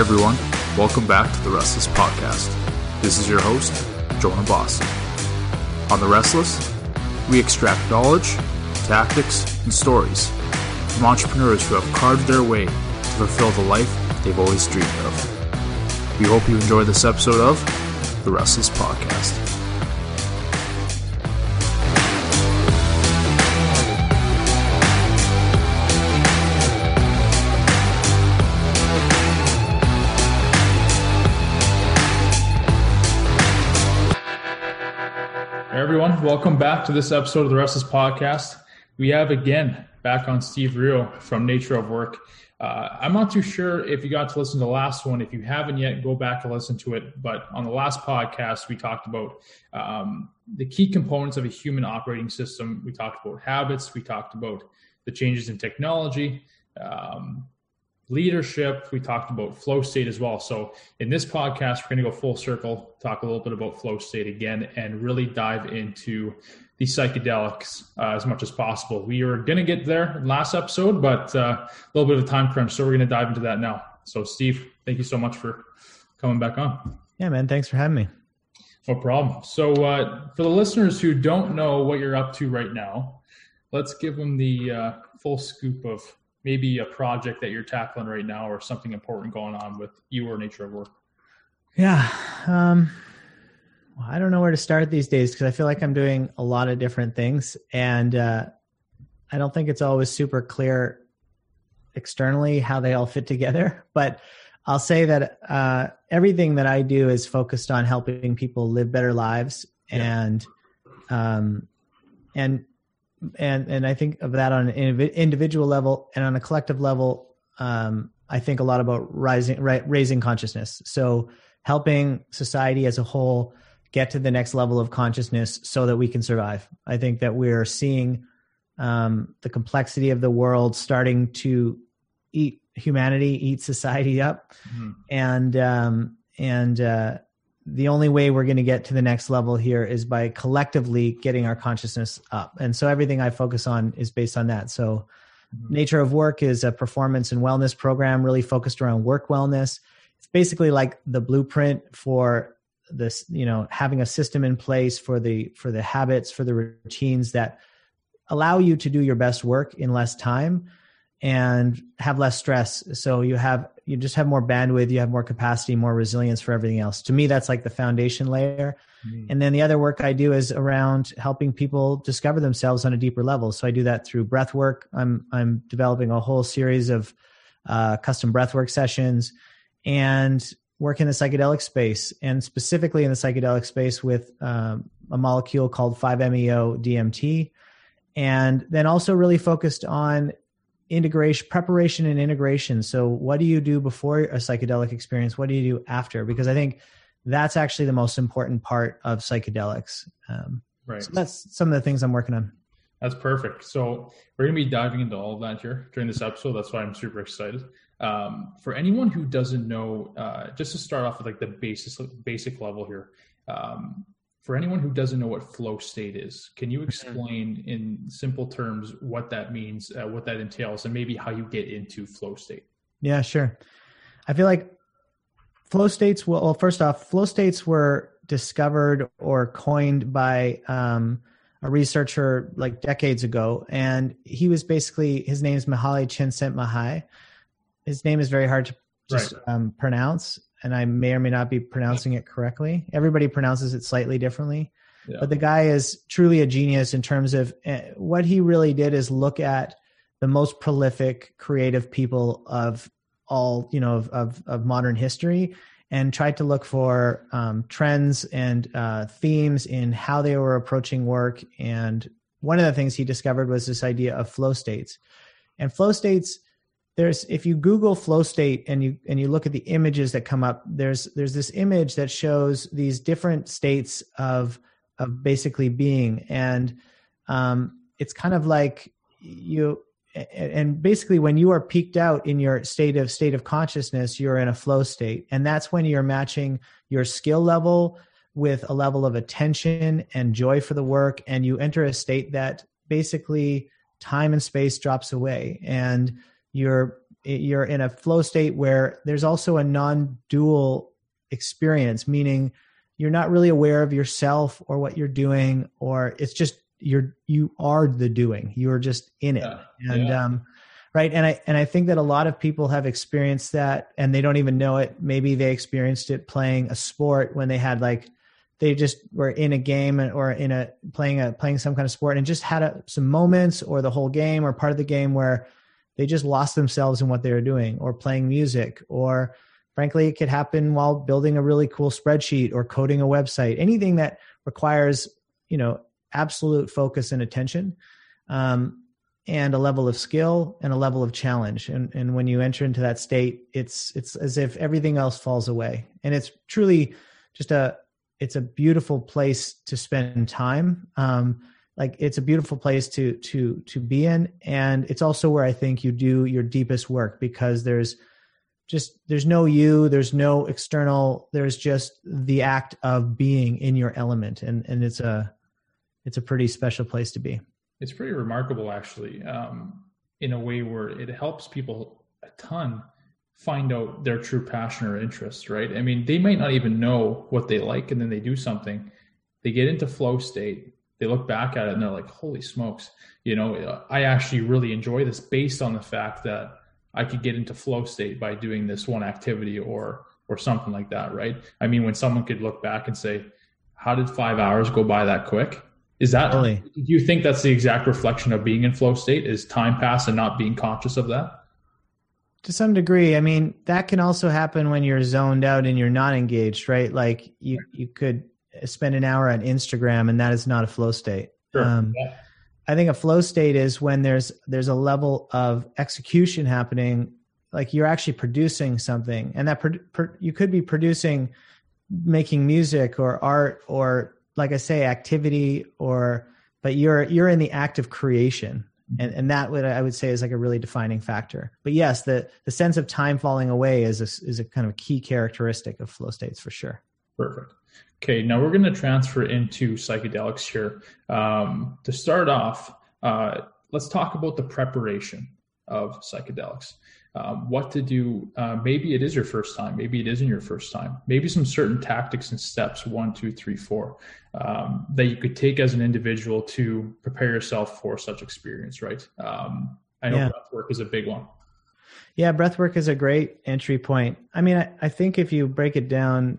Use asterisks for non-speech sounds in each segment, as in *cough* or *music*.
everyone, welcome back to the Restless Podcast. This is your host, Jonah Boston. On the Restless, we extract knowledge, tactics, and stories from entrepreneurs who have carved their way to fulfill the life they've always dreamed of. We hope you enjoy this episode of the Restless Podcast. Welcome back to this episode of the Restless Podcast. We have again back on Steve Rio from Nature of Work. Uh, I'm not too sure if you got to listen to the last one. If you haven't yet, go back and listen to it. But on the last podcast, we talked about um, the key components of a human operating system. We talked about habits. We talked about the changes in technology. Um, leadership. We talked about flow state as well. So in this podcast, we're going to go full circle, talk a little bit about flow state again, and really dive into the psychedelics uh, as much as possible. We are going to get there last episode, but uh, a little bit of a time crunch, so we're going to dive into that now. So Steve, thank you so much for coming back on. Yeah, man. Thanks for having me. No problem. So uh, for the listeners who don't know what you're up to right now, let's give them the uh, full scoop of maybe a project that you're tackling right now or something important going on with you or nature of work yeah um well, i don't know where to start these days because i feel like i'm doing a lot of different things and uh i don't think it's always super clear externally how they all fit together *laughs* but i'll say that uh everything that i do is focused on helping people live better lives yeah. and um and and and I think of that on an individual level and on a collective level. Um, I think a lot about rising, right, raising consciousness. So helping society as a whole get to the next level of consciousness so that we can survive. I think that we're seeing um, the complexity of the world starting to eat humanity, eat society up, mm-hmm. and um, and uh, the only way we're going to get to the next level here is by collectively getting our consciousness up. And so everything I focus on is based on that. So mm-hmm. Nature of Work is a performance and wellness program really focused around work wellness. It's basically like the blueprint for this, you know, having a system in place for the for the habits, for the routines that allow you to do your best work in less time and have less stress. So you have you just have more bandwidth, you have more capacity, more resilience for everything else. To me, that's like the foundation layer. Mm. And then the other work I do is around helping people discover themselves on a deeper level. So I do that through breath work. I'm I'm developing a whole series of uh, custom breath work sessions and work in the psychedelic space, and specifically in the psychedelic space with um, a molecule called 5-MeO DMT, and then also really focused on integration preparation and integration. So what do you do before a psychedelic experience? What do you do after? Because i think that's actually the most important part of psychedelics. Um, right. so that's some of the things i'm working on. That's perfect. So we're going to be diving into all of that here during this episode. That's why i'm super excited. Um, for anyone who doesn't know uh, just to start off with like the basic basic level here um, for anyone who doesn't know what flow state is, can you mm-hmm. explain in simple terms what that means, uh, what that entails, and maybe how you get into flow state? Yeah, sure. I feel like flow states. Well, well first off, flow states were discovered or coined by um, a researcher like decades ago, and he was basically his name is Mihaly Mahai. His name is very hard to just right. um, pronounce, and I may or may not be pronouncing it correctly. Everybody pronounces it slightly differently. Yeah. But the guy is truly a genius in terms of uh, what he really did is look at the most prolific creative people of all, you know, of, of, of modern history and tried to look for um, trends and uh, themes in how they were approaching work. And one of the things he discovered was this idea of flow states. And flow states there's if you google flow state and you and you look at the images that come up there's there's this image that shows these different states of of basically being. And um it's kind of like you and basically when you are peaked out in your state of state of consciousness you're in a flow state. And that's when you're matching your skill level with a level of attention and joy for the work. And you enter a state that basically time and space drops away. And you're you're in a flow state where there's also a non-dual experience meaning you're not really aware of yourself or what you're doing or it's just you're you are the doing you're just in it yeah. and yeah. um right and i and i think that a lot of people have experienced that and they don't even know it maybe they experienced it playing a sport when they had like they just were in a game or in a playing a playing some kind of sport and just had a, some moments or the whole game or part of the game where they just lost themselves in what they were doing or playing music or frankly it could happen while building a really cool spreadsheet or coding a website anything that requires you know absolute focus and attention um, and a level of skill and a level of challenge. And and when you enter into that state it's it's as if everything else falls away. And it's truly just a it's a beautiful place to spend time um, like it's a beautiful place to to to be in. And it's also where i think you do your deepest work because there's just there's no you there's no external there's just the act of being in your element. And and it's a it's a pretty special place to be. It's pretty remarkable actually um, in a way where it helps people a ton find out their true passion or interest right? I mean they might not even know what they like and then they do something. They get into flow state they look back at it and they're like holy smokes you know i actually really enjoy this based on the fact that i could get into flow state by doing this one activity or or something like that right i mean when someone could look back and say how did five hours go by that quick is that really? Do you think that's the exact reflection of being in flow state? Is time pass and not being conscious of that? To some degree, I mean that can also happen when you're zoned out and you're not engaged, right? Like you you could spend an hour on Instagram and that is not a flow state. Sure. Um, yeah. I think a flow state is when there's there's a level of execution happening, like you're actually producing something, and that pro- pro- you could be producing, making music or art or like I say, activity or but you're you're in the act of creation. Mm-hmm. And and that would I would say is like a really defining factor. But yes, the the sense of time falling away is a, is a kind of key characteristic of flow states for sure. Perfect. Okay, now we're going to transfer into psychedelics here. Um, to start off, uh, let's talk about the preparation of psychedelics um, what to do. Uh, maybe it is your first time. Maybe it isn't your first time. Maybe some certain tactics and steps one, two, three, four um, that you could take as an individual to prepare yourself for such experience. Right. Um, I know yeah. breath work is a big one. Yeah, breath work is a great entry point. I mean, I, I think if you break it down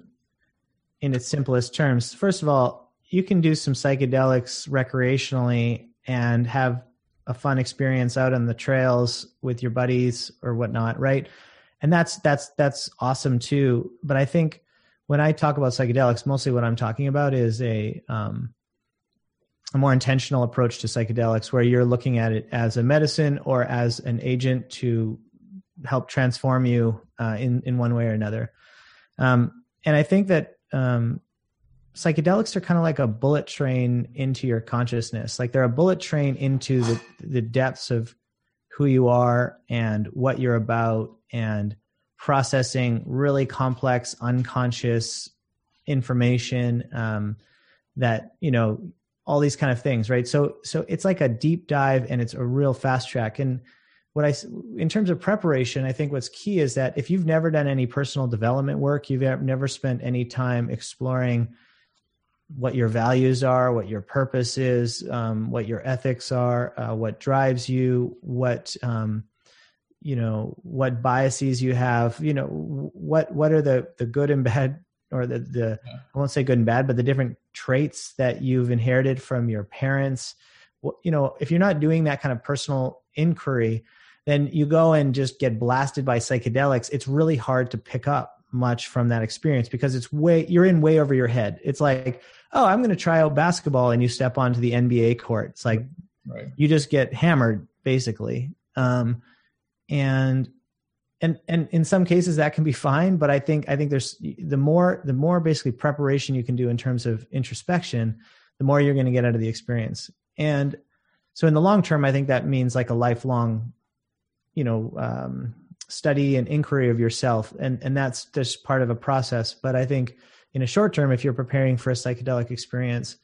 in its simplest terms, first of all, you can do some psychedelics recreationally and have a fun experience out on the trails with your buddies or whatnot, right? And that's that's that's awesome too. But I think when I talk about psychedelics, mostly what I'm talking about is a um, a more intentional approach to psychedelics, where you're looking at it as a medicine or as an agent to help transform you uh, in in one way or another. Um, and I think that um, psychedelics are kind of like a bullet train into your consciousness. Like they're a bullet train into the the depths of who you are and what you're about and processing really complex unconscious information um, that you know all these kind of things right so so it's like a deep dive and it's a real fast track and what i in terms of preparation i think what's key is that if you've never done any personal development work you've never spent any time exploring what your values are, what your purpose is, um, what your ethics are, uh, what drives you, what um, you know, what biases you have. You know, what what are the the good and bad, or the the yeah. I won't say good and bad, but the different traits that you've inherited from your parents. You know, if you're not doing that kind of personal inquiry, then you go and just get blasted by psychedelics. It's really hard to pick up much from that experience because it's way you're in way over your head. It's like oh, I'm going to try out basketball, and you step onto the NBA court. It's like right. you just get hammered, basically. Um, and and and in some cases that can be fine, but I think I think there's the more the more basically preparation you can do in terms of introspection, the more you're going to get out of the experience. And so in the long term, I think that means like a lifelong, you know, um, study and inquiry of yourself, and and that's just part of a process. But I think in a short term, if you're preparing for a psychedelic experience,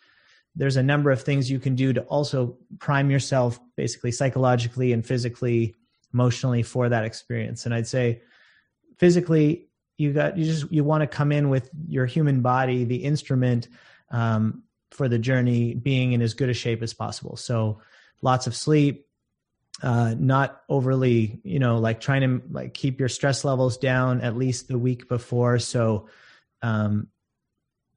there's a number of things you can do to also prime yourself basically psychologically and physically emotionally for that experience. And I'd say physically, you got you just you want to come in with your human body, the instrument um, for the journey, being in as good a shape as possible. So lots of sleep, uh, not overly, you know, like trying to like keep your stress levels down at least the week before. So, um,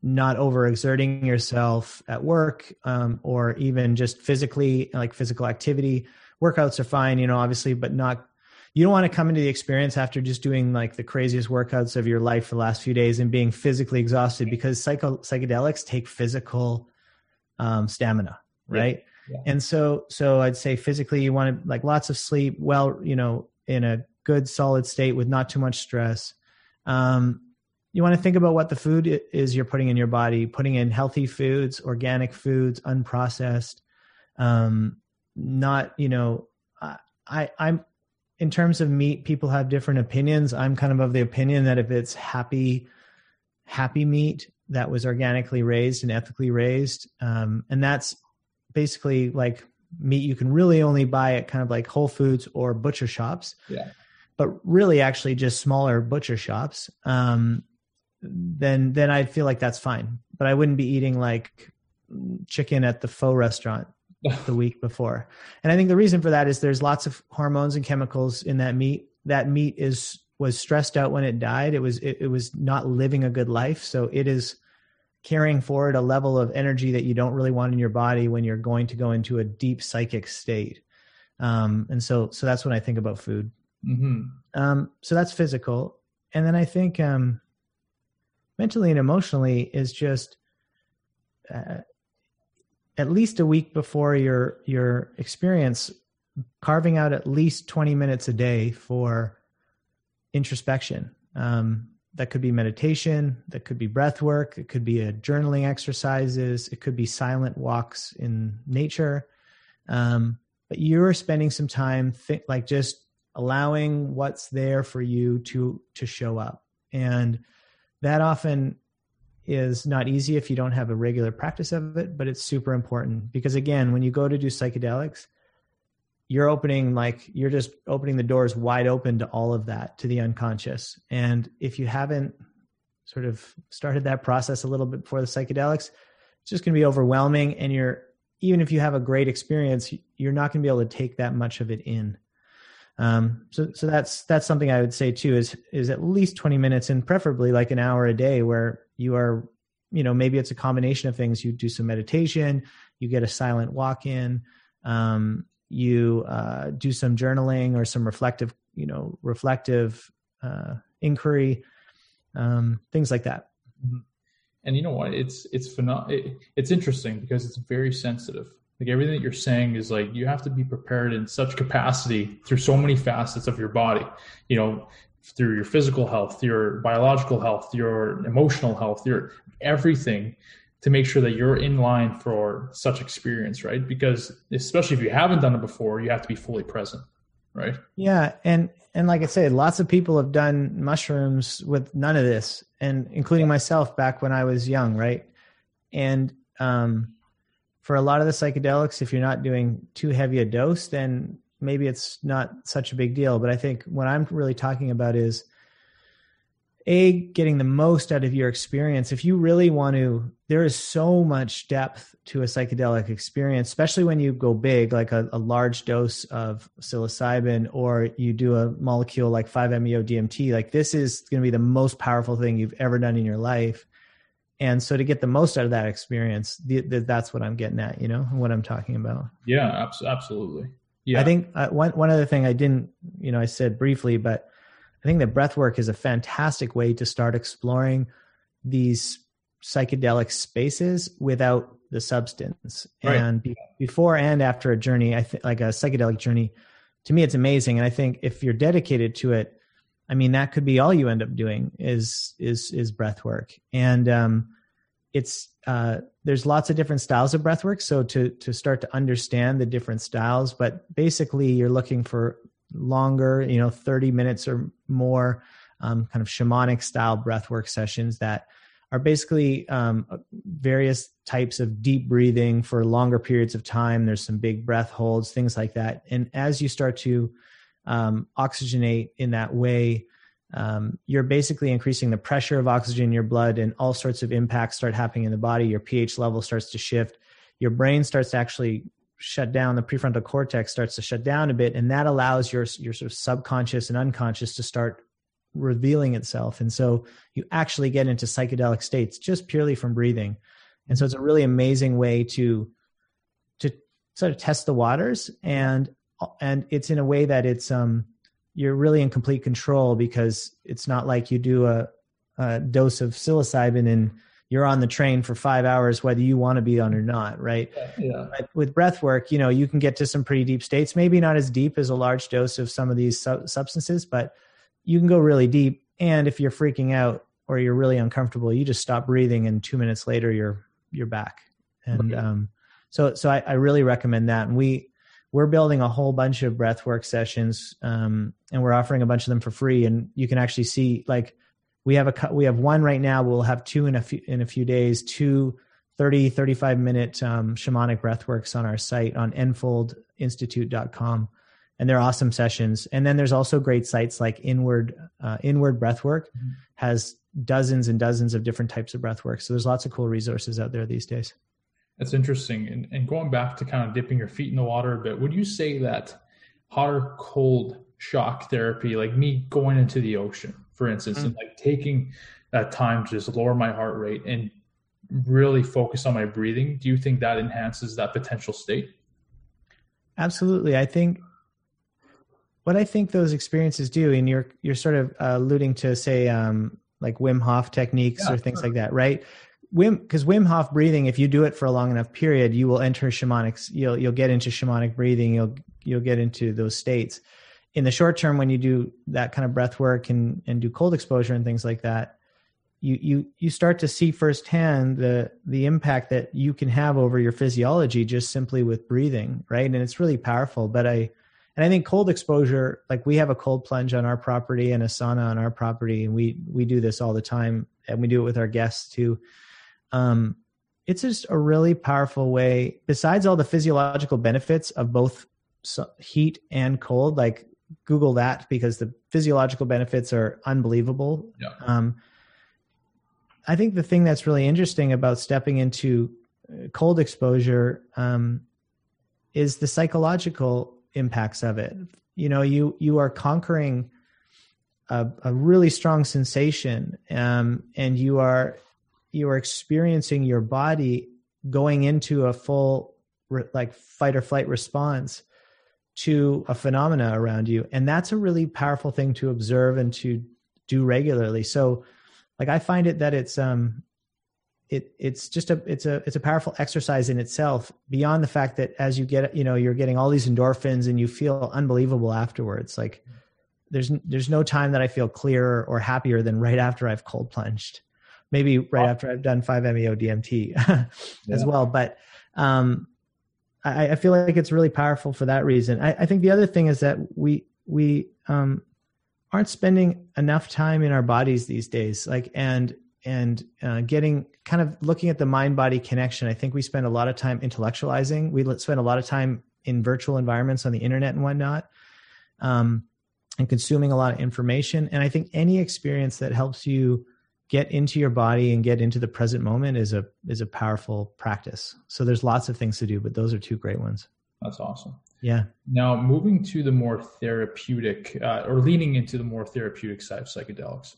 not overexerting yourself at work, um, or even just physically, like physical activity. Workouts are fine, you know, obviously, but not. You don't want to come into the experience after just doing like the craziest workouts of your life for the last few days and being physically exhausted because psycho, psychedelics take physical um, stamina, right? Yeah and so, so I'd say physically, you want to like lots of sleep, well, you know, in a good solid state with not too much stress. Um, you want to think about what the food is you're putting in your body, putting in healthy foods, organic foods, unprocessed. Um, not, you know, I, I'm in terms of meat, people have different opinions. I'm kind of of the opinion that if it's happy, happy meat that was organically raised and ethically raised, um, and that's basically like meat you can really only buy at kind of like Whole Foods or butcher shops. Yeah. But really, actually, just smaller butcher shops. Um, then then I'd feel like that's fine. But I wouldn't be eating like chicken at the faux restaurant *laughs* the week before. And I think the reason for that is there's lots of hormones and chemicals in that meat. That meat is was stressed out when it died. It was it, it was not living a good life. So it is carrying forward a level of energy that you don't really want in your body when you're going to go into a deep psychic state. Um, and so, so that's when I think about food. Mm-hmm. Um, so that's physical. And then I think, um, mentally and emotionally is just, uh, at least a week before your, your experience, carving out at least 20 minutes a day for introspection. Um, that could be meditation that could be breath work it could be a journaling exercises it could be silent walks in nature. Um, but you're spending some time th- like just allowing what's there for you to to show up. And that often is not easy if you don't have a regular practice of it but it's super important because again when you go to do psychedelics you're opening like you're just opening the doors wide open to all of that to the unconscious. And if you haven't sort of started that process a little bit before the psychedelics it's just going to be overwhelming. And you're even if you have a great experience you're not going to be able to take that much of it in. Um, so so that's that's something i would say too is is at least 20 minutes and preferably like an hour a day where you are you know maybe it's a combination of things. You do some meditation you get a silent walk in um, you uh, do some journaling or some reflective, you know, reflective uh, inquiry, um, things like that. Mm-hmm. And you know what? It's it's phenom- it, It's interesting because it's very sensitive. Like everything that you're saying is like you have to be prepared in such capacity through so many facets of your body. You know, through your physical health, your biological health, your emotional health, your everything to make sure that you're in line for such experience, right? Because especially if you haven't done it before, you have to be fully present, right? Yeah, and and like I said, lots of people have done mushrooms with none of this, and including myself back when I was young, right? And um, for a lot of the psychedelics, if you're not doing too heavy a dose, then maybe it's not such a big deal. But I think what I'm really talking about is a getting the most out of your experience. If you really want to there is so much depth to a psychedelic experience especially when you go big like a, a large dose of psilocybin or you do a molecule like 5meo dmt like this is going to be the most powerful thing you've ever done in your life. And so to get the most out of that experience the, the, that's what i'm getting at you know what i'm talking about. Yeah absolutely. Yeah. I think uh, one, one other thing i didn't you know i said briefly but I think that breath work is a fantastic way to start exploring these psychedelic spaces without the substance. Right. And be, before and after a journey, I think like a psychedelic journey, to me, it's amazing. And I think if you're dedicated to it, I mean, that could be all you end up doing is is is breath work. And um, it's uh, there's lots of different styles of breath work. So to to start to understand the different styles, but basically, you're looking for longer, you know, 30 minutes or more, um, kind of shamanic style breathwork sessions that are basically um, various types of deep breathing for longer periods of time. There's some big breath holds, things like that. And as you start to um, oxygenate in that way, um, you're basically increasing the pressure of oxygen in your blood, and all sorts of impacts start happening in the body. Your pH level starts to shift. Your brain starts to actually shut down. The prefrontal cortex starts to shut down a bit, and that allows your your sort of subconscious and unconscious to start revealing itself. And so you actually get into psychedelic states just purely from breathing. And so it's a really amazing way to to sort of test the waters and and it's in a way that it's um you're really in complete control because it's not like you do a, a dose of psilocybin and you're on the train for five hours whether you want to be on or not right? Yeah. with breath work you know you can get to some pretty deep states maybe not as deep as a large dose of some of these su- substances but you can go really deep. And if you're freaking out or you're really uncomfortable you just stop breathing and two minutes later you're you're back. And right. um so so I, I really recommend that. And we we're building a whole bunch of breath work sessions um, and we're offering a bunch of them for free. And you can actually see like we have a we have one right now. We'll have two in a few in a few days. Two 30 35 minute um, shamanic breathworks on our site on enfoldinstitute.com and they're awesome sessions. And then there's also great sites like inward uh, inward breathwork mm-hmm. has dozens and dozens of different types of breathwork so there's lots of cool resources out there these days. That's interesting. And, and going back to kind of dipping your feet in the water a bit, would you say that hot or cold shock therapy, like me going into the ocean, for instance, mm-hmm. and like taking that time to just lower my heart rate and really focus on my breathing, do you think that enhances that potential state? Absolutely. I think what I think those experiences do, and you're you're sort of uh, alluding to, say, um, like Wim Hof techniques yeah, or things sure. like that, right? Wim, because Wim Hof breathing, if you do it for a long enough period, you will enter shamanic. You'll you'll get into shamanic breathing. You'll you'll get into those states. In the short term, when you do that kind of breath work and and do cold exposure and things like that, you you you start to see firsthand the the impact that you can have over your physiology just simply with breathing, right? And it's really powerful. But I and I think cold exposure, like we have a cold plunge on our property and a sauna on our property, and we we do this all the time, and we do it with our guests too um, it's just a really powerful way besides all the physiological benefits of both heat and cold like google that because the physiological benefits are unbelievable. Yeah. um, i think the thing that's really interesting about stepping into uh, cold exposure um, is the psychological impacts of it. You know you you are conquering a, a really strong sensation um, and you are you are experiencing your body going into a full like fight or flight response to a phenomena around you. And that's a really powerful thing to observe and to do regularly. So like i find it that it's um it it's just a it's a it's a powerful exercise in itself beyond the fact that as you get you know you're getting all these endorphins and you feel unbelievable afterwards. Like there's there's no time that i feel clearer or happier than right after i've cold plunged. Maybe right after I've done 5-MeO DMT *laughs* as yeah. well. But um, I, I, feel like it's really powerful for that reason. I, I think the other thing is that we we um, aren't spending enough time in our bodies these days, like and and uh, getting kind of looking at the mind body connection. I think we spend a lot of time intellectualizing. We spend a lot of time in virtual environments on the internet and whatnot. Um, and consuming a lot of information. And I think any experience that helps you get into your body and get into the present moment is a is a powerful practice. So there's lots of things to do, but those are two great ones. That's awesome. Yeah. Now moving to the more therapeutic uh, or leaning into the more therapeutic side of psychedelics,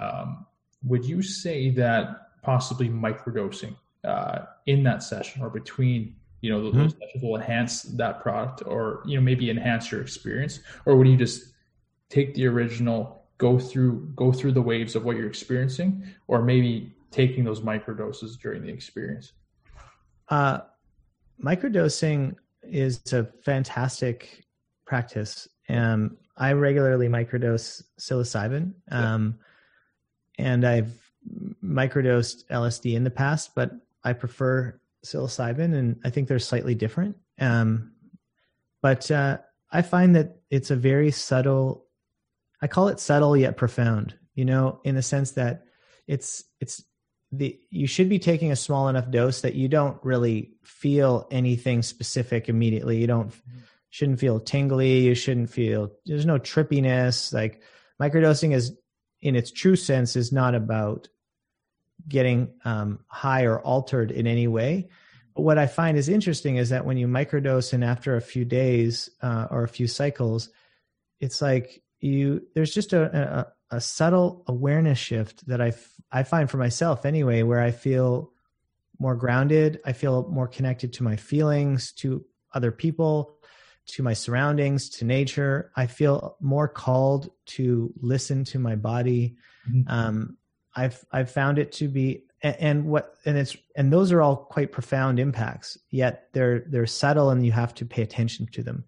um, would you say that possibly microdosing uh, in that session or between you know those, mm-hmm. sessions will enhance that product or you know maybe enhance your experience, or would you just take the original go through go through the waves of what you're experiencing or maybe taking those microdoses during the experience? Uh, microdosing is a fantastic practice. Um, i regularly microdose psilocybin um, yeah. and i've microdosed lsd in the past but i prefer psilocybin and i think they're slightly different. Um, but uh, i find that it's a very subtle I call it subtle yet profound, you know, in the sense that it's it's the you should be taking a small enough dose that you don't really feel anything specific immediately. You don't shouldn't feel tingly. You shouldn't feel there's no trippiness. Like microdosing is, in its true sense, is not about getting um, high or altered in any way. But what I find is interesting is that when you microdose and after a few days uh, or a few cycles, it's like you there's just a, a, a subtle awareness shift that I, f- I find for myself anyway, where I feel more grounded. I feel more connected to my feelings, to other people, to my surroundings, to nature. I feel more called to listen to my body. Mm-hmm. Um, I've I've found it to be and, and what and it's and those are all quite profound impacts. Yet they're they're subtle and you have to pay attention to them.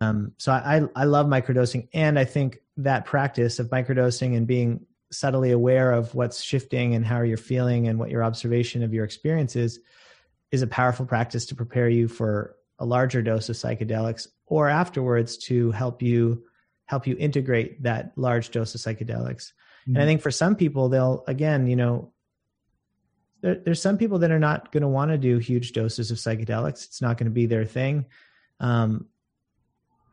Um, so I I love microdosing and I think that practice of microdosing and being subtly aware of what's shifting and how you're feeling and what your observation of your experience is is a powerful practice to prepare you for a larger dose of psychedelics or afterwards to help you help you integrate that large dose of psychedelics mm-hmm. and i mm-hmm. think for some people they'll again you know there, there's some people that are not going to want to do huge doses of psychedelics it's not going to be their thing um,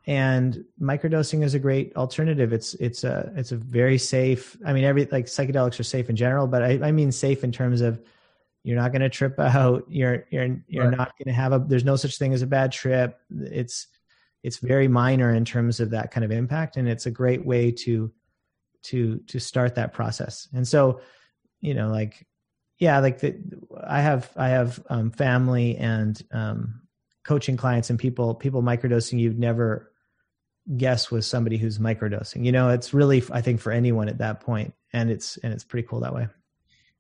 and microdosing is a great alternative. It's it's a it's a very safe i mean every like psychedelics are safe in general but i, I mean safe in terms of you're not going to trip out. *laughs* You're you're you're right. not going to have a there's no such thing as a bad trip. It's it's very minor in terms of that kind of impact and it's a great way to to to start that process. And so you know like yeah like the, i have i have um, family and um, coaching clients and people people microdosing you'd never guess was somebody who's microdosing. You know, it's really I think for anyone at that point, and it's and it's pretty cool that way.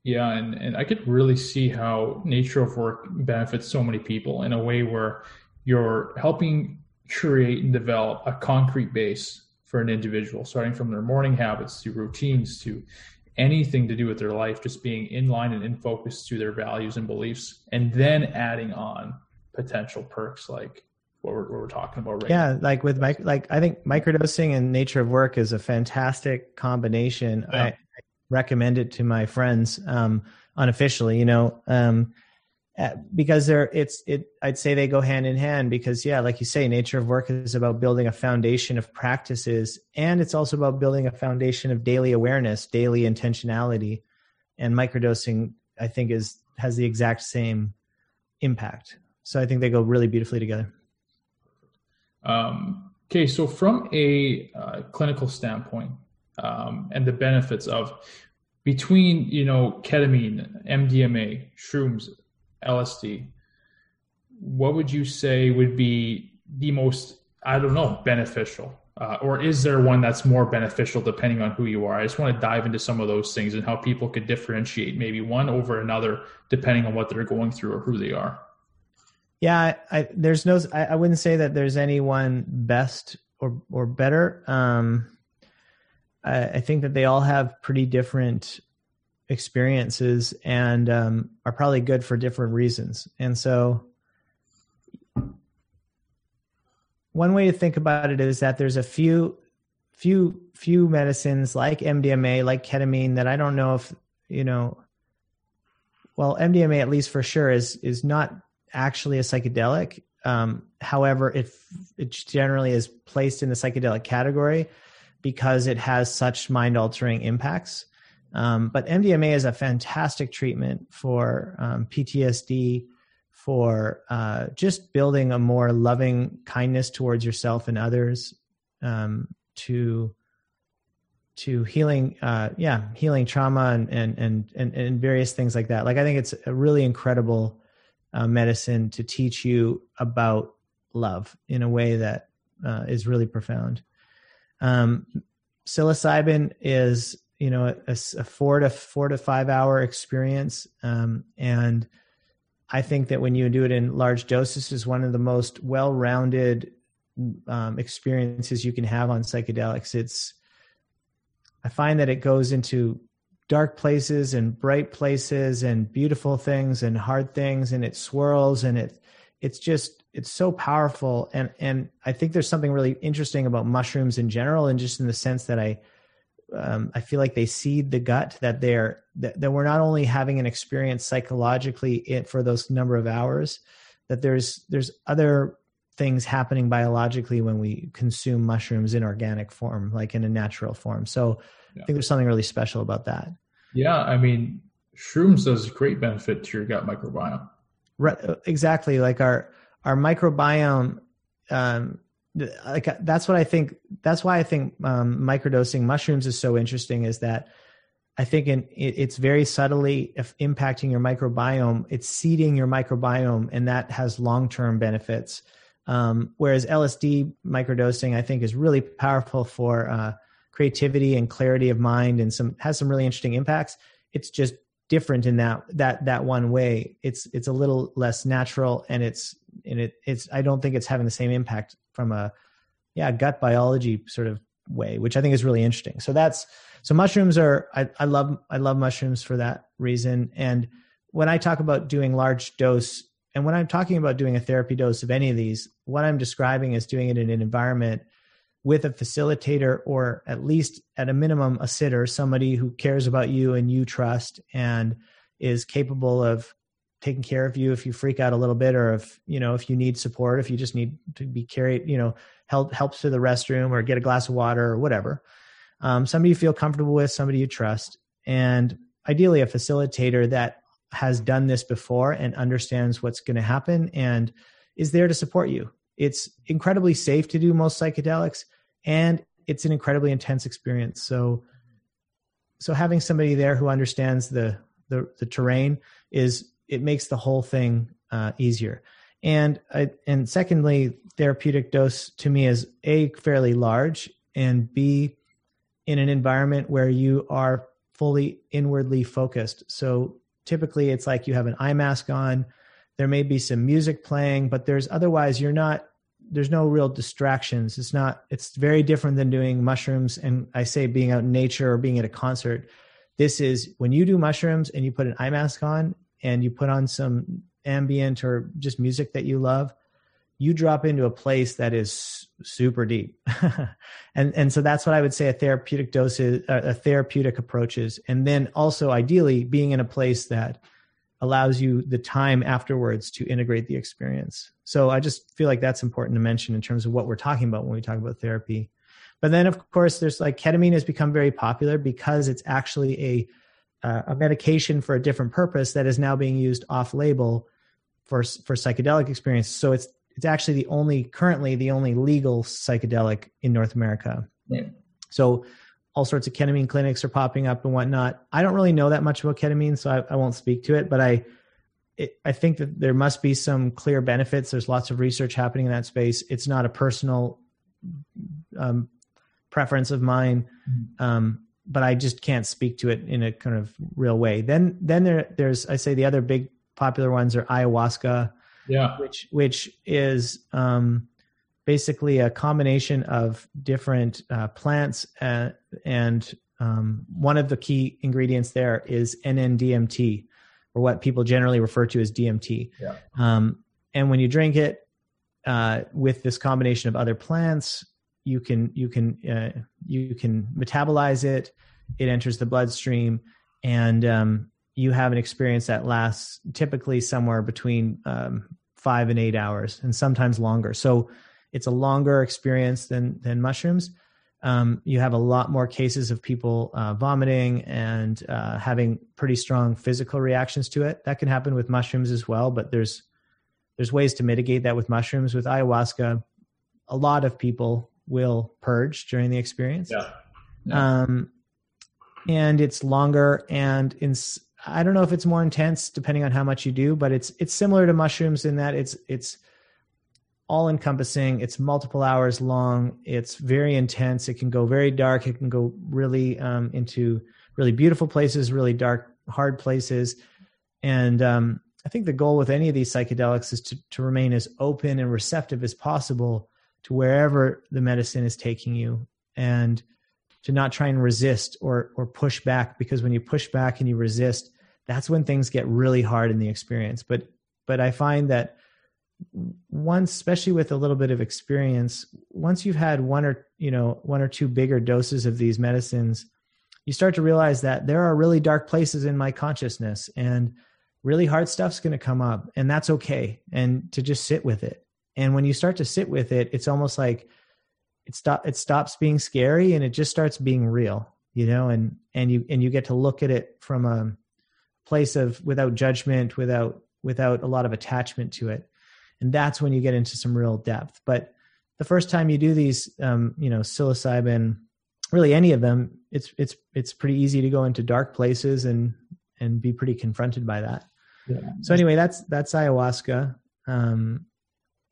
Yeah, and and I could really see how nature of work benefits so many people in a way where you're helping create and develop a concrete base for an individual, starting from their morning habits to routines to anything to do with their life, just being in line and in focus to their values and beliefs, and then adding on potential perks like what we're, what we're talking about right yeah now. like with mic like i think microdosing and nature of work is a fantastic combination yeah. I, I, recommend it to my friends um unofficially you know um because they're it's it i'd say they go hand in hand because yeah like you say nature of work is about building a foundation of practices and it's also about building a foundation of daily awareness daily intentionality and microdosing i think is has the exact same impact so i think they go really beautifully together um, okay, so from a uh, clinical standpoint um, and the benefits of between you know ketamine, MDMA, shrooms, LSD, what would you say would be the most I don't know beneficial? Uh, or is there one that's more beneficial depending on who you are? I just want to dive into some of those things and how people could differentiate maybe one over another depending on what they're going through or who they are. Yeah, I, there's no. I, I, wouldn't say that there's anyone best or or better. Um, I, I think that they all have pretty different experiences and um, are probably good for different reasons. And so, one way to think about it is that there's a few, few, few medicines like MDMA, like ketamine, that I don't know if you know. Well, MDMA, at least for sure, is is not actually a psychedelic. Um, however, it it generally is placed in the psychedelic category because it has such mind altering impacts. Um, but MDMA is a fantastic treatment for um, PTSD, for uh, just building a more loving kindness towards yourself and others, um, to to healing, uh, yeah, healing trauma and, and and and and various things like that. Like I think it's a really incredible uh, medicine to teach you about love in a way that uh, is really profound. Um, psilocybin is you know a, a, four to four to five hour experience, um, and I think that when you do it in large doses, is one of the most well rounded um, experiences you can have on psychedelics. It's I find that it goes into dark places and bright places and beautiful things and hard things and it swirls and it it's just it's so powerful and and I think there's something really interesting about mushrooms in general and just in the sense that I um, I feel like they seed the gut that they're that, that we're not only having an experience psychologically it for those number of hours that there's there's other things happening biologically when we consume mushrooms in organic form, like in a natural form. So yeah. I think there's something really special about that. Yeah, I mean, shrooms does great benefit to your gut microbiome. Right, exactly. Like our our microbiome, um, like that's what I think. That's why I think um, microdosing mushrooms is so interesting. Is that I think in, it's very subtly impacting your microbiome. It's seeding your microbiome, and that has long term benefits. Um, whereas LSD microdosing, I think, is really powerful for uh, creativity and clarity of mind, and some has some really interesting impacts. It's just different in that that that one way. It's it's a little less natural, and it's and it it's I don't think it's having the same impact from a yeah gut biology sort of way, which I think is really interesting. So that's so mushrooms are I, I love I love mushrooms for that reason. And when I talk about doing large dose and when I'm talking about doing a therapy dose of any of these, what I'm describing is doing it in an environment with a facilitator or at least at a minimum a sitter, somebody who cares about you and you trust and is capable of taking care of you if you freak out a little bit or if you know if you need support if you just need to be carried you know help helps to the restroom or get a glass of water or whatever um, somebody you feel comfortable with, somebody you trust, and ideally a facilitator that has done this before and understands what's going to happen and is there to support you. It's incredibly safe to do most psychedelics, and it's an incredibly intense experience. So, so having somebody there who understands the the, the terrain is it makes the whole thing uh, easier. And uh, and secondly, therapeutic dose to me is a fairly large, and b in an environment where you are fully inwardly focused. So typically it's like you have an eye mask on, there may be some music playing, but there's otherwise you're not there's no real distractions. It's not it's very different than doing mushrooms and I say being out in nature or being at a concert. This is when you do mushrooms and you put an eye mask on and you put on some ambient or just music that you love, you drop into a place that is super deep *laughs* and and so that's what i would say a therapeutic dose is a therapeutic approach is and then also ideally being in a place that allows you the time afterwards to integrate the experience so i just feel like that's important to mention in terms of what we're talking about when we talk about therapy but then of course there's like ketamine has become very popular because it's actually a uh, a medication for a different purpose that is now being used off label for for psychedelic experience so it's it's actually the only currently the only legal psychedelic in North America. Yeah. So all sorts of ketamine clinics are popping up and whatnot. I don't really know that much about ketamine, so I, I won't speak to it. But I, it, I think that there must be some clear benefits. There's lots of research happening in that space. It's not a personal um, preference of mine, mm-hmm. um, but I just can't speak to it in a kind of real way. Then, then there, there's I say the other big popular ones are ayahuasca yeah which which is um, basically a combination of different uh, plants and, uh, and um, one of the key ingredients there is NNDMT, or what people generally refer to as DMT. Yeah. Um, and when you drink it uh, with this combination of other plants, you can you can uh, you can metabolize it. It enters the bloodstream, and um, you have an experience that lasts typically somewhere between um, five and eight hours, and sometimes longer. So it's a longer experience than than mushrooms. Um, you have a lot more cases of people uh, vomiting and uh, having pretty strong physical reactions to it. That can happen with mushrooms as well, but there's there's ways to mitigate that with mushrooms. With ayahuasca, a lot of people will purge during the experience. Yeah. yeah. Um, and it's longer and in I don't know if it's more intense depending on how much you do, but it's it's similar to mushrooms in that it's it's all encompassing. It's multiple hours long. It's very intense. It can go very dark. It can go really um, into really beautiful places, really dark, hard places. And um, I think the goal with any of these psychedelics is to, to remain as open and receptive as possible to wherever the medicine is taking you, and to not try and resist or or push back because when you push back and you resist, that's when things get really hard in the experience. But but I find that once, especially with a little bit of experience, once you've had one or you know one or two bigger doses of these medicines, you start to realize that there are really dark places in my consciousness and really hard stuff's going to come up and that's okay and to just sit with it. And when you start to sit with it it's almost like it stop it stops being scary and it just starts being real you know and and you and you get to look at it from a place of without judgment without without a lot of attachment to it and that's when you get into some real depth. But the first time you do these um you know psilocybin really any of them it's it's it's pretty easy to go into dark places and and be pretty confronted by that. Yeah. so anyway that's that's ayahuasca. Um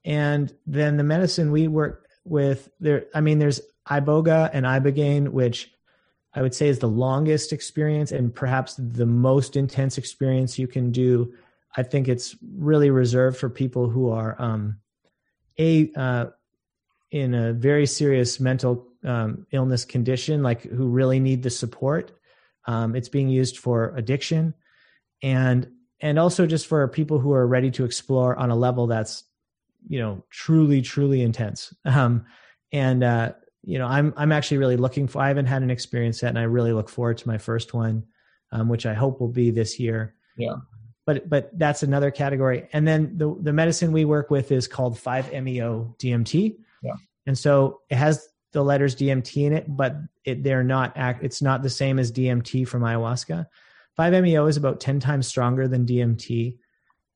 and then the medicine we work with there i mean there's iboga and ibogaine which i would say is the longest experience and perhaps the most intense experience you can do i think it's really reserved for people who are um a uh, in a very serious mental um, illness condition like who really need the support. Um, it's being used for addiction and and also just for people who are ready to explore on a level that's you know truly truly intense. Um and uh you know i'm i'm actually really looking for i haven't had an experience yet and i really look forward to my first one um which i hope will be this year. Yeah but but that's another category. And then the the medicine we work with is called 5meo dmt yeah. And so it has the letters dmt in it but it they're not act it's not the same as dmt from ayahuasca. 5meo is about 10 times stronger than dmt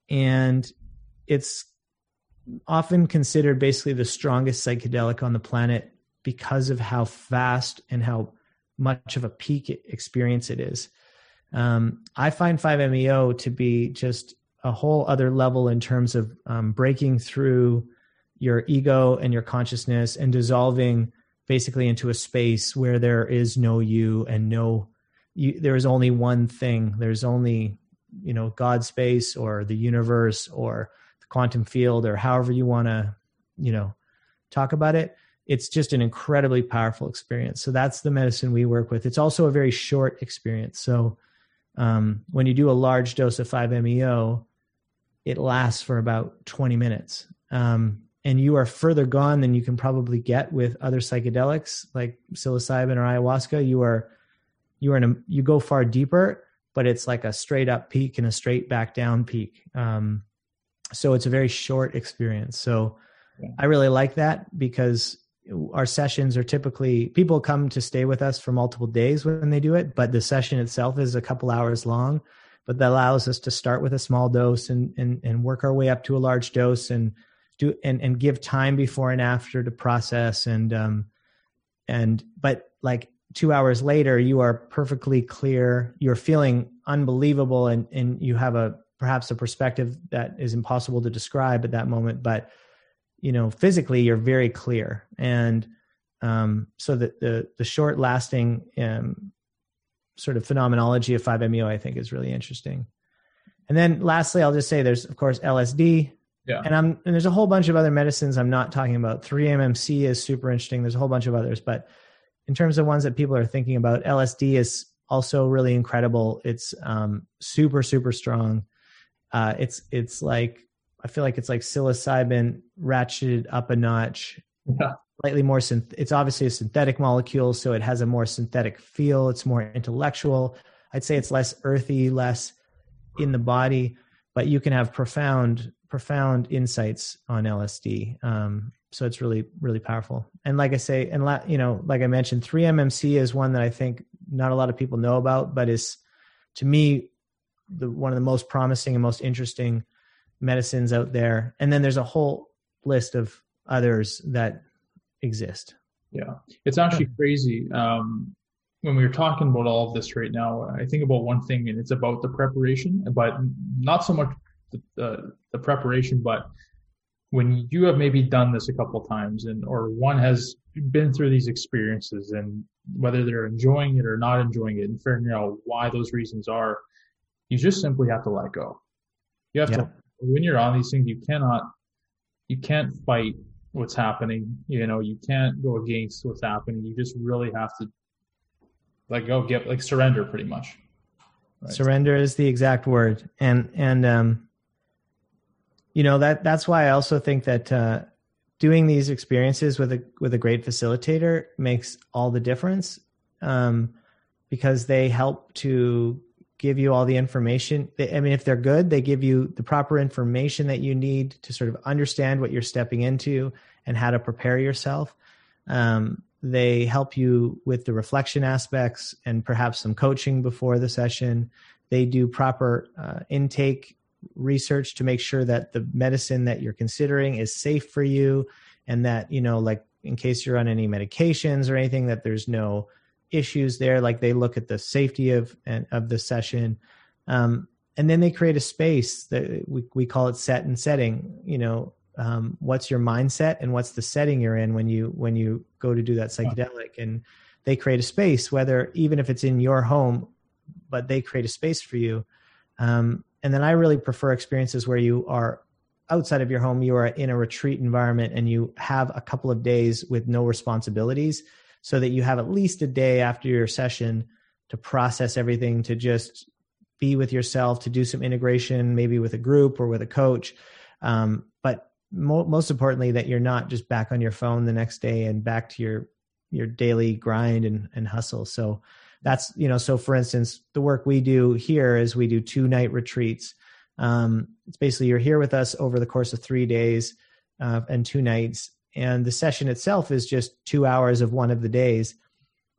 and it's often considered basically the strongest psychedelic on the planet because of how fast and how much of a peak experience it is. Um, I find 5MEO to be just a whole other level in terms of um, breaking through your ego and your consciousness and dissolving basically into a space where there is no you and no you, there is only one thing. There's only you know god space or the universe or the quantum field or however you want to you know talk about it. It's just an incredibly powerful experience. So that's the medicine we work with. It's also a very short experience. So um, when you do a large dose of 5meo it lasts for about 20 minutes. Um, and you are further gone than you can probably get with other psychedelics like psilocybin or ayahuasca. You are you are in a you go far deeper but it's like a straight up peak and a straight back down peak. Um, so it's a very short experience. So yeah. i really like that because our sessions are typically people come to stay with us for multiple days when they do it but the session itself is a couple hours long. But that allows us to start with a small dose and and, and work our way up to a large dose and do and, and give time before and after to process. And um and but like two hours later you are perfectly clear. You're feeling unbelievable and and you have a perhaps a perspective that is impossible to describe at that moment but you know physically you're very clear. And um, so the, the the short lasting um, sort of phenomenology of 5meo i think is really interesting. And then lastly i'll just say there's of course lsd yeah. and i'm and there's a whole bunch of other medicines i'm not talking about. 3mmc is super interesting. There's a whole bunch of others. But in terms of ones that people are thinking about lsd is also really incredible. It's um, super super strong. Uh, it's it's like I feel like it's like psilocybin ratcheted up a notch. Yeah. Slightly more synth- it's obviously a synthetic molecule, so it has a more synthetic feel. It's more intellectual. I'd say it's less earthy, less in the body, but you can have profound, profound insights on LSD. Um, so it's really, really powerful. And like I say, and la- you know, like I mentioned, 3MMC is one that I think not a lot of people know about, but is to me the one of the most promising and most interesting medicines out there. And then there's a whole list of others that exist. Yeah, it's actually crazy. Um, when we were talking about all of this right now, I think about one thing, and it's about the preparation, but not so much the, the, the preparation, but when you have maybe done this a couple times and or one has been through these experiences and whether they're enjoying it or not enjoying it and figuring out why those reasons are you just simply have to let go. You have yeah. to when you're on these things, you cannot you can't fight what's happening. You know, you can't go against what's happening. You just really have to like go, get like surrender pretty much. Right? Surrender is the exact word. And and um you know that that's why I also think that uh doing these experiences with a with a great facilitator makes all the difference um because they help to give you all the information. I mean, if they're good, they give you the proper information that you need to sort of understand what you're stepping into and how to prepare yourself. Um, they help you with the reflection aspects and perhaps some coaching before the session. They do proper uh, intake research to make sure that the medicine that you're considering is safe for you and that, you know, like in case you're on any medications or anything, that there's no issues there. Like they look at the safety of and of the session, um, and then they create a space that we we call it set and setting. You know, um, what's your mindset and what's the setting you're in when you when you go to do that psychedelic, and they create a space, whether even if it's in your home, but they create a space for you. Um, and then I really prefer experiences where you are outside of your home, you are in a retreat environment, and you have a couple of days with no responsibilities so that you have at least a day after your session to process everything, to just be with yourself, to do some integration, maybe with a group or with a coach. Um, but mo- most importantly, that you're not just back on your phone the next day and back to your your daily grind and, and hustle. So that's you know, so for instance, the work we do here is we do two night retreats. Um, it's basically you're here with us over the course of three days uh, and two nights, and the session itself is just two hours of one of the days.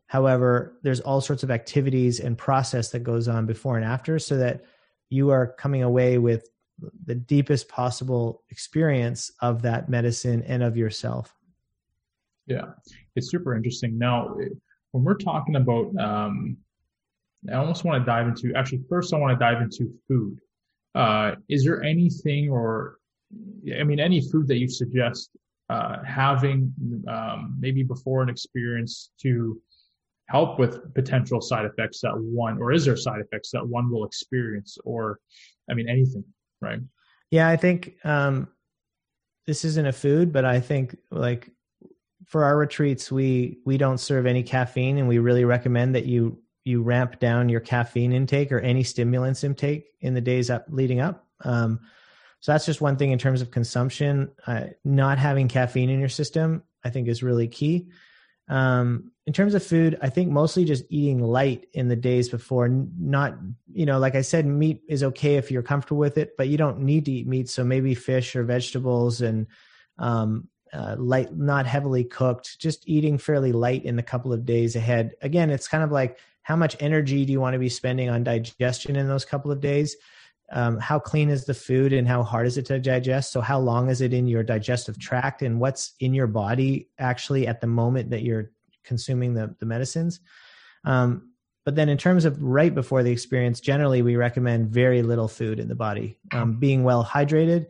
However there's all sorts of activities and process that goes on before and after so that you are coming away with the deepest possible experience of that medicine and of yourself. Yeah it's super interesting. Now when we're talking about um, i almost want to dive into actually first i want to dive into food. Uh, is there anything or i mean any food that you suggest uh, having um, maybe before an experience to help with potential side effects that one or is there side effects that one will experience or i mean anything right? Yeah i think um, this isn't a food but i think like for our retreats we we don't serve any caffeine and we really recommend that you you ramp down your caffeine intake or any stimulants intake in the days up leading up. Um, so that's just one thing in terms of consumption. Uh, not having caffeine in your system, I think, is really key. Um, in terms of food, I think mostly just eating light in the days before. Not, you know, like I said, meat is okay if you're comfortable with it, but you don't need to eat meat. So maybe fish or vegetables and um, uh, light, not heavily cooked. Just eating fairly light in the couple of days ahead. Again, it's kind of like how much energy do you want to be spending on digestion in those couple of days? Um, how clean is the food and how hard is it to digest? So how long is it in your digestive tract and what's in your body actually at the moment that you're consuming the, the medicines? Um, but then in terms of right before the experience generally we recommend very little food in the body. Um, being well hydrated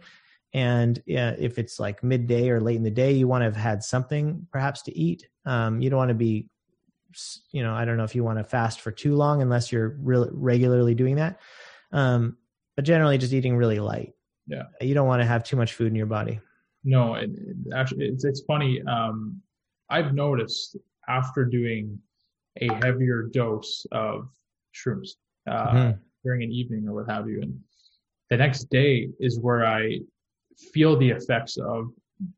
and uh, if it's like midday or late in the day you want to have had something perhaps to eat. Um, you don't want to be you know i don't know if you want to fast for too long unless you're re- regularly doing that. Um, but generally just eating really light. Yeah. You don't want to have too much food in your body. No, it, it actually, it's, it's funny. Um, I've noticed after doing a heavier dose of shrooms uh, mm-hmm. during an evening or what have you, and the next day is where I feel the effects of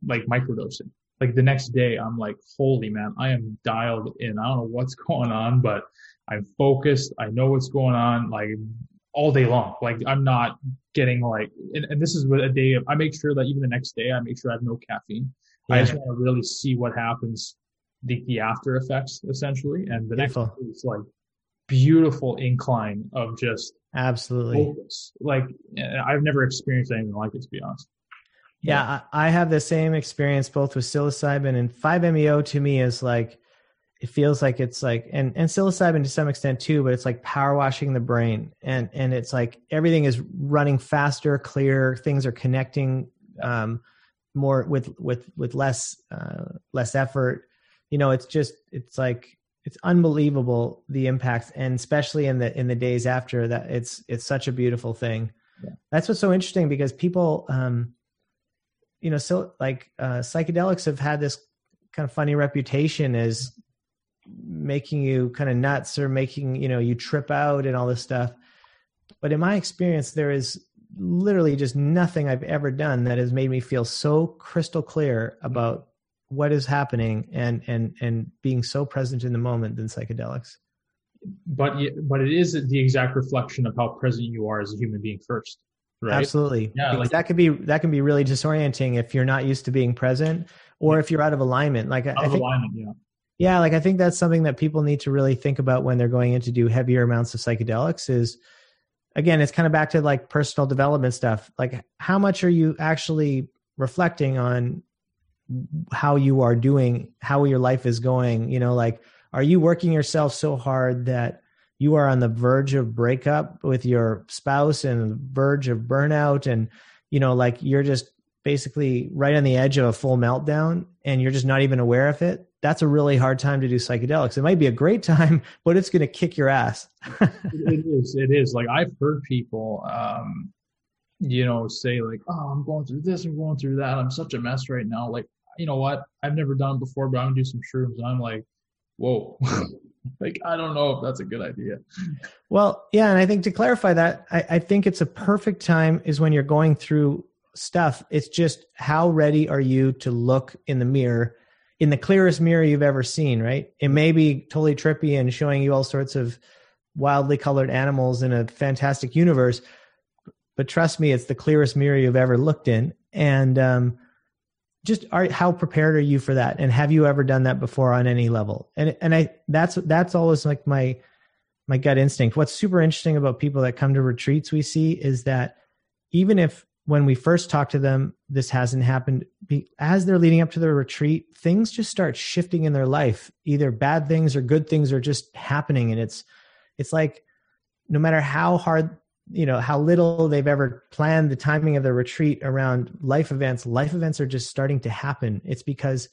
like microdosing. Like the next day, I'm like, holy man, I am dialed in. I don't know what's *laughs* going on, but I'm focused. I know what's going on. Like all day long. Like I'm not getting like, and, and this is what a day of, I make sure that even the next day, I make sure I have no caffeine. Yeah. I just want to really see what happens, the, the after effects essentially. And the Beautiful. next is like beautiful incline of just absolutely focus. Like I've never experienced anything like it, to be honest. Yeah, I have the same experience both with psilocybin and 5-MeO to me is like it feels like it's like and and psilocybin to some extent too but it's like power washing the brain. And and it's like everything is running faster clearer things are connecting um more with with with less uh less effort. You know it's just it's like it's unbelievable the impacts and especially in the in the days after that it's it's such a beautiful thing. Yeah. that's what's so interesting because people um you know so like uh psychedelics have had this kind of funny reputation as making you kind of nuts or making you know you trip out and all this stuff. But in my experience there is literally just nothing i've ever done that has made me feel so crystal clear about what is happening and and and being so present in the moment than psychedelics. But but it is the exact reflection of how present you are as a human being first right? Absolutely. Yeah like, that could be that can be really disorienting if you're not used to being present or if you're out of alignment. Like out I think, alignment yeah yeah like i think that's something that people need to really think about when they're going in to do heavier amounts of psychedelics is again it's kind of back to like personal development stuff. Like how much are you actually reflecting on how you are doing how your life is going? You know like are you working yourself so hard that you are on the verge of breakup with your spouse and verge of burnout and you know like you're just basically right on the edge of a full meltdown and you're just not even aware of it that's a really hard time to do psychedelics. It might be a great time *laughs* but it's going to kick your ass. It is it is. Like i've heard people um you know say like oh i'm going through this i'm going through that i'm such a mess right now. Like you know what? I've never done it before but i'm gonna do some shrooms and i'm like whoa. *laughs* Like i don't know if that's a good idea. Well yeah and i think to clarify that I, I think it's a perfect time is when you're going through stuff. It's just how ready are you to look in the mirror in the clearest mirror you've ever seen right? It may be totally trippy and showing you all sorts of wildly colored animals in a fantastic universe but trust me it's the clearest mirror you've ever looked in. And um, just are how prepared are you for that? And have you ever done that before on any level? And and i that's that's always like my my gut instinct. What's super interesting about people that come to retreats we see is that even if when we first talk to them this hasn't happened. As they're leading up to the retreat things just start shifting in their life. Either bad things or good things are just happening. And it's it's like no matter how hard you know how little they've ever planned the timing of the retreat around life events life events are just starting to happen. It's because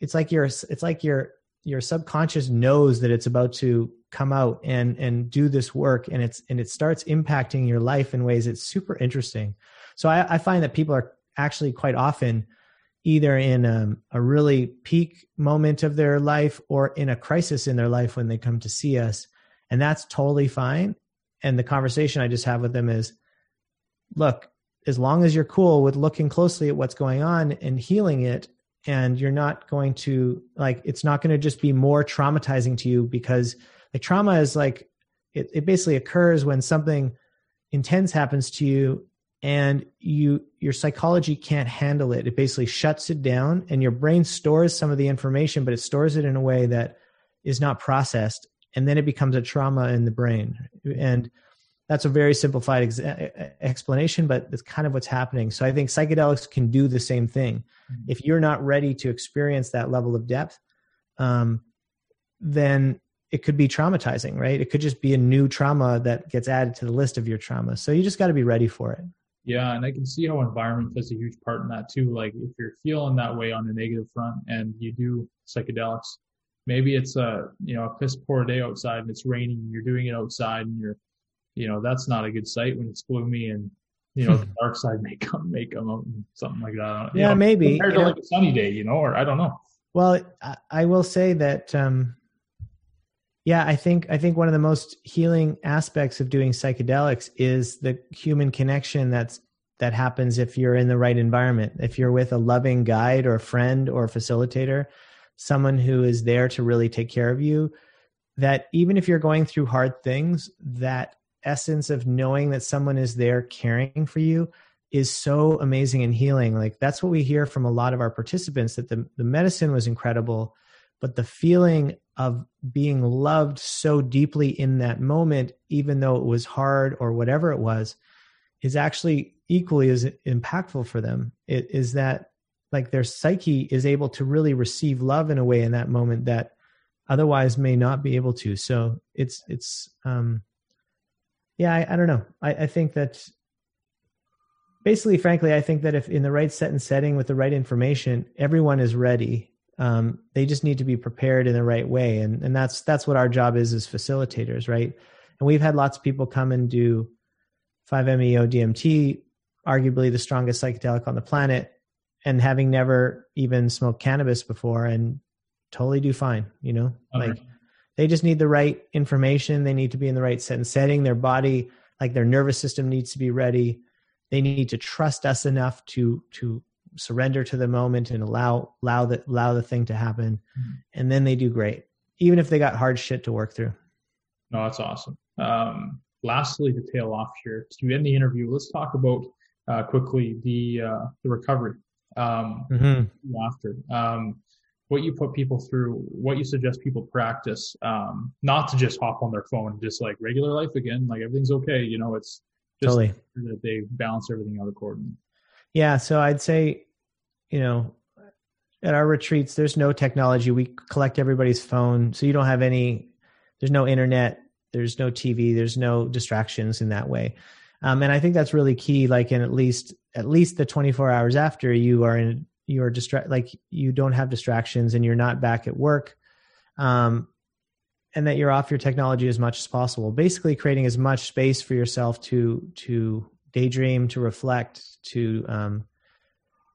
it's like your it's like your your subconscious knows that it's about to come out and and do this work. And it's and it starts impacting your life in ways that's super interesting so i, I find that people are actually quite often either in um, a really peak moment of their life or in a crisis in their life when they come to see us and that's totally fine. And the conversation I just have with them is look, as long as you're cool with looking closely at what's going on and healing it, and you're not going to like, it's not going to just be more traumatizing to you because like trauma is like, it, it basically occurs when something intense happens to you and you your psychology can't handle it. It basically shuts it down and your brain stores some of the information but it stores it in a way that is not processed and then it becomes a trauma in the brain. And that's a very simplified ex- explanation but it's kind of what's happening. So i think psychedelics can do the same thing. Mm-hmm. if you're not ready to experience that level of depth um, then it could be traumatizing right? It could just be a new trauma that gets added to the list of your trauma so you just got to be ready for it yeah and i can see how environment plays a huge part in that too. Like if you're feeling that way on a negative front and you do psychedelics maybe it's a you know a piss poor day outside and it's raining and you're doing it outside and you're you know that's not a good sight when it's gloomy and you know the *laughs* dark side may come may come out and something like that. Yeah know, maybe. compared to like a sunny day you know or i don't know. Well i, I will say that um yeah i think i think one of the most healing aspects of doing psychedelics is the human connection that's that happens if you're in the right environment. If you're with a loving guide or a friend or a facilitator someone who is there to really take care of you that even if you're going through hard things that essence of knowing that someone is there caring for you is so amazing and healing. Like that's what we hear from a lot of our participants that the, the medicine was incredible but the feeling of being loved so deeply in that moment even though it was hard or whatever it was is actually equally as impactful for them. It is that like their psyche is able to really receive love in a way in that moment that otherwise may not be able to. So it's it's um yeah i, I don't know. I, I think that basically frankly i think that if in the right set and setting with the right information everyone is ready um, they just need to be prepared in the right way. And and that's that's what our job is as facilitators right? And we've had lots of people come and do 5meo dmt arguably the strongest psychedelic on the planet and having never even smoked cannabis before and totally do fine you know? Okay. like they just need the right information. They need to be in the right set and setting. Their body like their nervous system needs to be ready. They need to trust us enough to to surrender to the moment and allow allow the allow the thing to happen mm-hmm. and then they do great even if they got hard shit to work through No, that's awesome. Um, lastly, to tail off here, to end the interview, let's talk about uh, quickly the uh, the recovery um, mm-hmm. after. Um, what you put people through, what you suggest people practice, um, not to just hop on their phone, just like regular life again, like everything's okay. You know, it's just totally. that they balance everything out accordingly. Yeah. So I'd say, you know, at our retreats, there's no technology. We collect everybody's phone. So you don't have any, there's no internet, there's no TV, there's no distractions in that way. Um, and I think that's really key. Like in at least, at least the 24 hours after you are in you're distract like you don't have distractions and you're not back at work um, and that you're off your technology as much as possible basically creating as much space for yourself to to daydream to reflect to um,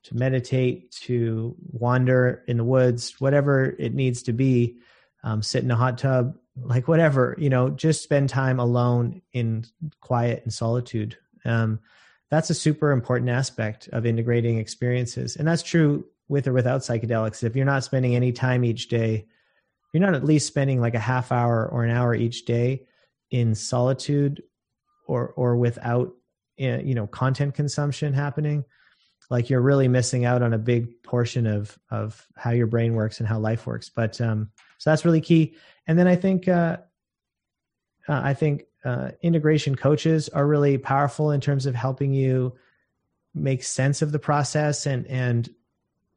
to meditate to wander in the woods whatever it needs to be um, sit in a hot tub like whatever you know just spend time alone in quiet and solitude um, that's a super important aspect of integrating experiences. And that's true with or without psychedelics. If you're not spending any time each day, you're not at least spending like a half hour or an hour each day in solitude or or without you know content consumption happening like you're really missing out on a big portion of of how your brain works and how life works but um so that's really key and then i think uh, uh i think uh, integration coaches are really powerful in terms of helping you make sense of the process and and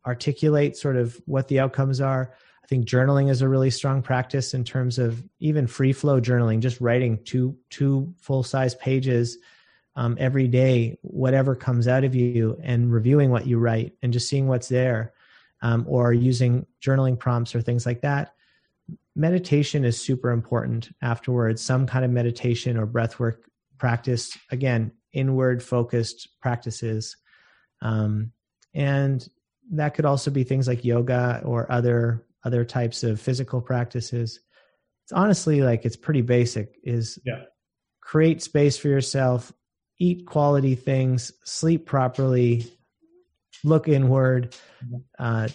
articulate sort of what the outcomes are. I think journaling is a really strong practice in terms of even free flow journaling, just writing two two full size pages um, every day, whatever comes out of you, and reviewing what you write and just seeing what's there, um, or using journaling prompts or things like that meditation is super important afterwards. Some kind of meditation or breath work practice again inward focused practices. Um, and that could also be things like yoga or other other types of physical practices. It's honestly like it's pretty basic is yeah. create space for yourself eat quality things sleep properly look inward uh,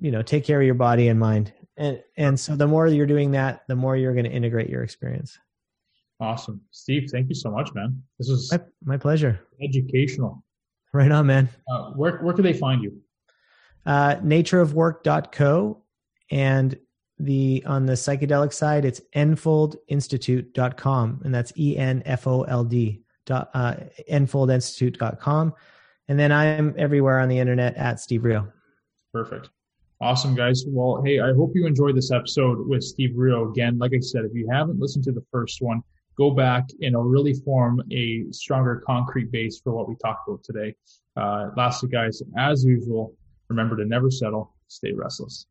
you know take care of your body and mind. And and so the more you're doing that the more you're going to integrate your experience. Awesome. Steve thank you so much man. This is my, my pleasure. educational. Right on man. Uh, where, where can they find you? Uh, natureofwork.co and the on the psychedelic side it's enfoldinstitute.com and that's e-n-f-o-l-d dot uh, enfoldinstitute.com and then i'm everywhere on the internet at steve rio perfect Awesome, guys. Well, hey, I hope you enjoyed this episode with Steve Rio. Again, like I said, if you haven't listened to the first one, go back and it'll really form a stronger concrete base for what we talked about today. Uh, lastly, guys, as usual, remember to never settle, stay restless.